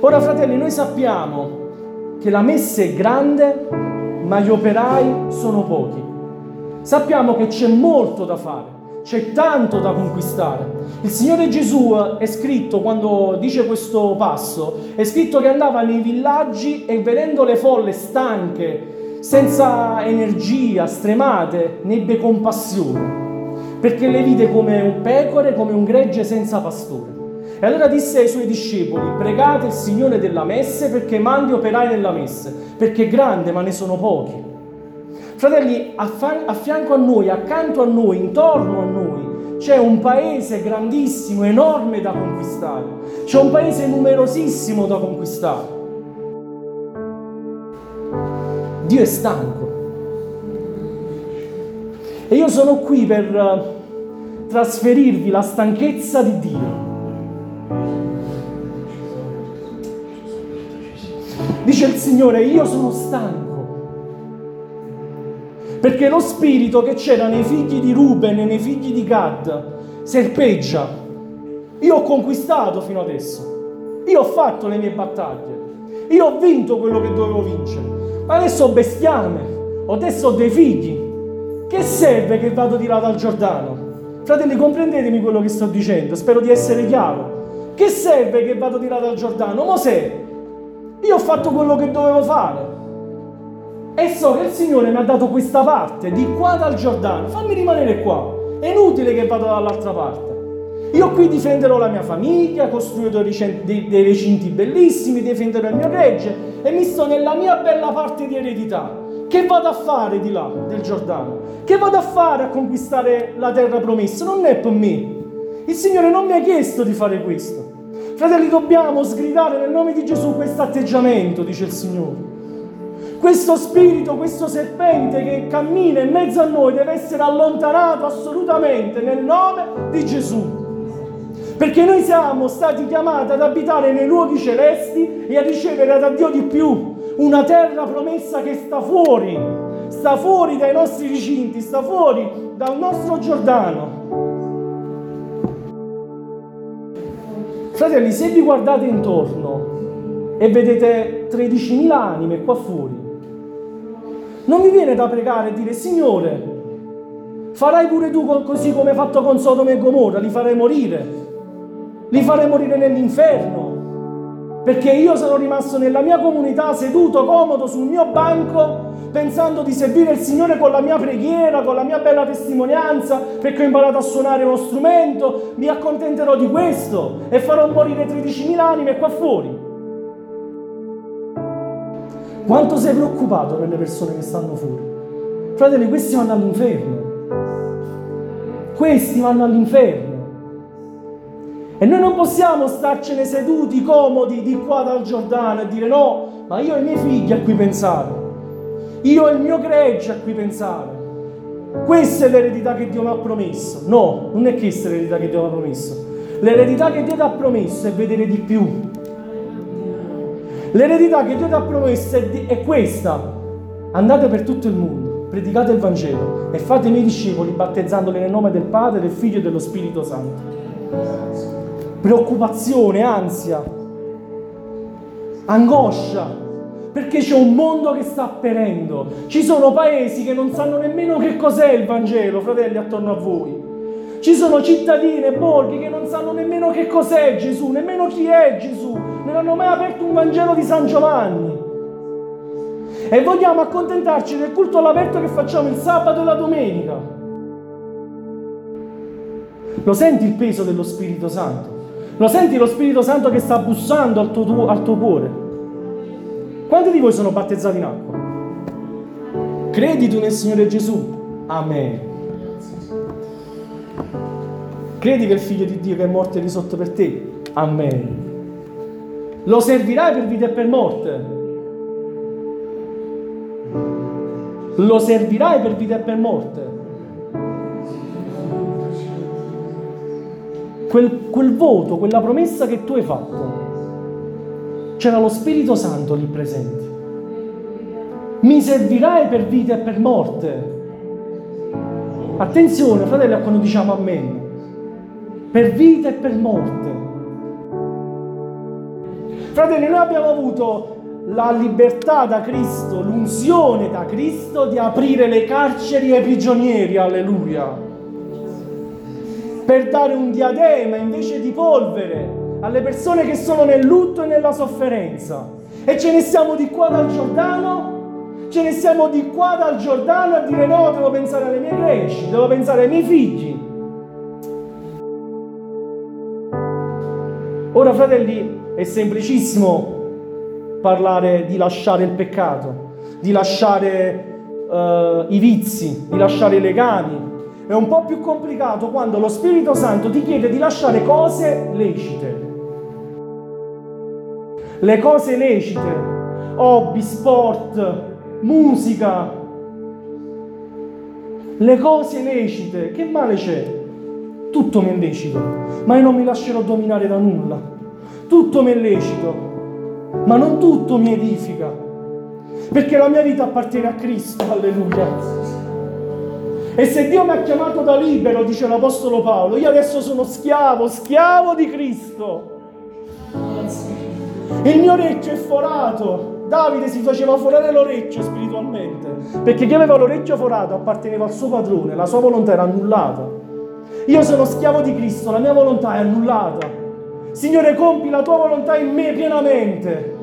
Ora fratelli, noi sappiamo che la messa è grande, ma gli operai sono pochi. Sappiamo che c'è molto da fare, c'è tanto da conquistare. Il Signore Gesù è scritto, quando dice questo passo, è scritto che andava nei villaggi e vedendo le folle stanche, senza energia, stremate, ne ebbe compassione, perché le vide come un pecore, come un gregge senza pastore. E allora disse ai suoi discepoli, pregate il Signore della messe perché mandi operai nella messe, perché è grande ma ne sono pochi. Fratelli, a fianco a noi, accanto a noi, intorno a noi, c'è un paese grandissimo, enorme da conquistare. C'è un paese numerosissimo da conquistare. Dio è stanco. E io sono qui per eh, trasferirvi la stanchezza di Dio. Dice il Signore, io sono stanco. Perché lo spirito che c'era nei figli di Ruben e nei figli di Gad serpeggia. Io ho conquistato fino adesso. Io ho fatto le mie battaglie. Io ho vinto quello che dovevo vincere. Ma adesso ho bestiame. Adesso ho dei figli. Che serve che vado di là dal Giordano? Fratelli, comprendetemi quello che sto dicendo. Spero di essere chiaro. Che serve che vado di là dal Giordano? Mosè, io ho fatto quello che dovevo fare. E so che il Signore mi ha dato questa parte, di qua dal Giordano. Fammi rimanere qua. È inutile che vado dall'altra parte. Io qui difenderò la mia famiglia, costruirò dei, recinti bellissimi, difenderò il mio regge e mi sto nella mia bella parte di eredità. Che vado a fare di là del Giordano? Che vado a fare a conquistare la terra promessa? Non è per me. Il Signore non mi ha chiesto di fare questo. Fratelli, dobbiamo sgridare nel nome di Gesù questo atteggiamento, dice il Signore. Questo spirito, questo serpente che cammina in mezzo a noi deve essere allontanato assolutamente nel nome di Gesù. Perché noi siamo stati chiamati ad abitare nei luoghi celesti e a ricevere da Dio di più, una terra promessa che sta fuori, sta fuori dai nostri recinti, sta fuori dal nostro Giordano. Fratelli, se vi guardate intorno e vedete 13.000 anime qua fuori, non vi viene da pregare e dire, Signore, farai pure tu così come hai fatto con Sodome e Gomorra, li farai morire, li farai morire nell'inferno, perché io sono rimasto nella mia comunità seduto comodo sul mio banco pensando di servire il Signore con la mia preghiera, con la mia bella testimonianza, perché ho imparato a suonare uno strumento, mi accontenterò di questo e farò morire 13.000 anime qua fuori. Quanto sei preoccupato per le persone che stanno fuori? Fratelli, questi vanno all'inferno. Questi vanno all'inferno. E noi non possiamo starcene seduti comodi di qua dal Giordano e dire no, ma io ho i miei figli a cui pensare. Io ho il mio gregge a cui pensare. Questa è l'eredità che Dio mi ha promesso. No, non è questa l'eredità che Dio mi ha promesso. L'eredità che Dio ti ha promesso è vedere di più. L'eredità che Dio ti ha promesso è, di, è questa. Andate per tutto il mondo, predicate il Vangelo e fate i miei discepoli battezzandoli nel nome del Padre, del Figlio e dello Spirito Santo. Preoccupazione, ansia, angoscia, perché c'è un mondo che sta perendo. Ci sono paesi che non sanno nemmeno che cos'è il Vangelo, fratelli, attorno a voi. Ci sono cittadine, borghi che non sanno nemmeno che cos'è Gesù, nemmeno chi è Gesù. Non hanno mai aperto un Vangelo di San Giovanni. E vogliamo accontentarci del culto all'aperto che facciamo il sabato e la domenica. Lo senti il peso dello Spirito Santo? Lo senti lo Spirito Santo che sta bussando al tuo, al tuo cuore? Quanti di voi sono battezzati in acqua? Credi tu nel Signore Gesù? Amen. Credi che il figlio di Dio che è morto e risorto per te? Amen. Lo servirai per vita e per morte? Lo servirai per vita e per morte? Quel, quel voto, quella promessa che tu hai fatto, c'era lo Spirito Santo lì presente. Mi servirai per vita e per morte. Attenzione, fratelli, a quando diciamo amen. Per vita e per morte. Fratelli, noi abbiamo avuto la libertà da Cristo, l'unzione da Cristo di aprire le carceri ai prigionieri, alleluia. Per dare un diadema invece di polvere alle persone che sono nel lutto e nella sofferenza. E ce ne siamo di qua dal Giordano ce ne siamo di qua dal Giordano a dire no, devo pensare alle mie greci, devo pensare ai miei figli. Ora, fratelli, è semplicissimo parlare di lasciare il peccato, di lasciare uh, i vizi, di lasciare i legami. È un po' più complicato quando lo Spirito Santo ti chiede di lasciare cose lecite. Le cose lecite, hobby, sport, musica, le cose lecite, che male c'è? Tutto mi è lecito, ma io non mi lascerò dominare da nulla. Tutto mi è lecito, ma non tutto mi edifica, perché la mia vita appartiene a Cristo, alleluia. E se Dio mi ha chiamato da libero, dice l'Apostolo Paolo, io adesso sono schiavo, schiavo di Cristo. Il mio orecchio è forato, Davide si faceva forare l'orecchio spiritualmente, perché chi aveva l'orecchio forato apparteneva al suo padrone, la sua volontà era annullata. Io sono schiavo di Cristo, la mia volontà è annullata. Signore, compi la tua volontà in me pienamente.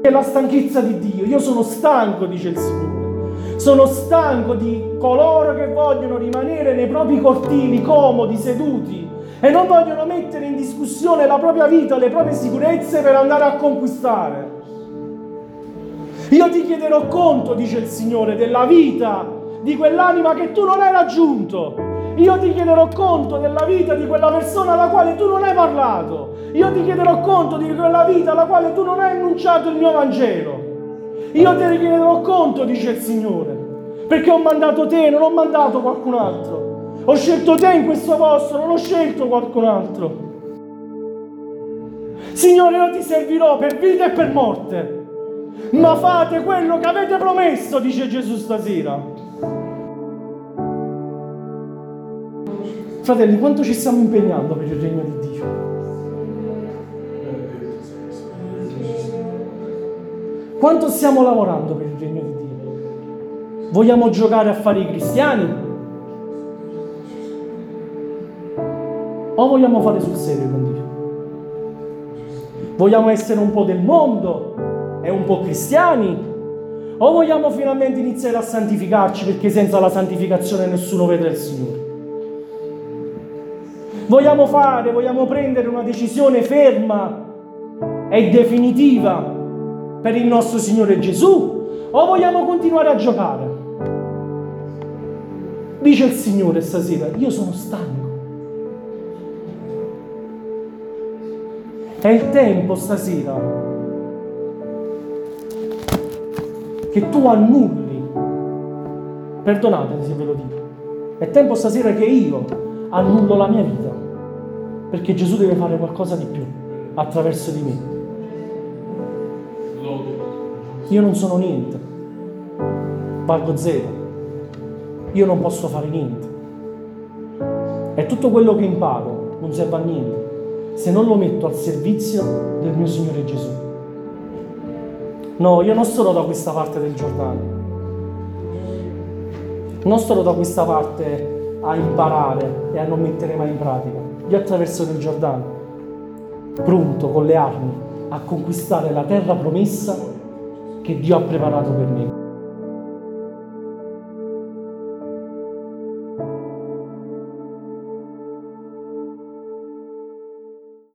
È la stanchezza di Dio. Io sono stanco, dice il Signore. Sono stanco di coloro che vogliono rimanere nei propri cortili, comodi, seduti, e non vogliono mettere in discussione la propria vita, le proprie sicurezze per andare a conquistare. Io ti chiederò conto, dice il Signore, della vita di quell'anima che tu non hai raggiunto. Io ti chiederò conto della vita di quella persona alla quale tu non hai parlato. Io ti chiederò conto di quella vita alla quale tu non hai annunciato il mio Vangelo. Io ti chiederò conto, dice il Signore, perché ho mandato te, non ho mandato qualcun altro. Ho scelto te in questo posto, non ho scelto qualcun altro. Signore, io ti servirò per vita e per morte ma fate quello che avete promesso, dice Gesù stasera. Fratelli, quanto ci stiamo impegnando per il regno di Dio? Quanto stiamo lavorando per il regno di Dio? Vogliamo giocare a fare i cristiani? O vogliamo fare sul serio con Dio? Vogliamo essere un po' del mondo e un po' cristiani? O vogliamo finalmente iniziare a santificarci perché senza la santificazione nessuno vede il Signore? Vogliamo fare, vogliamo prendere una decisione ferma e definitiva per il nostro Signore Gesù? O vogliamo continuare a giocare? Dice il Signore stasera, io sono stanco. È il tempo stasera che tu annulli. Perdonatemi se ve lo dico. È tempo stasera che io annullo la mia vita, perché Gesù deve fare qualcosa di più attraverso di me. Io non sono niente, valgo zero, io non posso fare niente. E tutto quello che imparo non serve a niente se non lo metto al servizio del mio Signore Gesù. No, io non sono da questa parte del Giordano. Non sono da questa parte a imparare e a non mettere mai in pratica. Io attraverso il Giordano, pronto con le armi a conquistare la terra promessa che Dio ha preparato per me.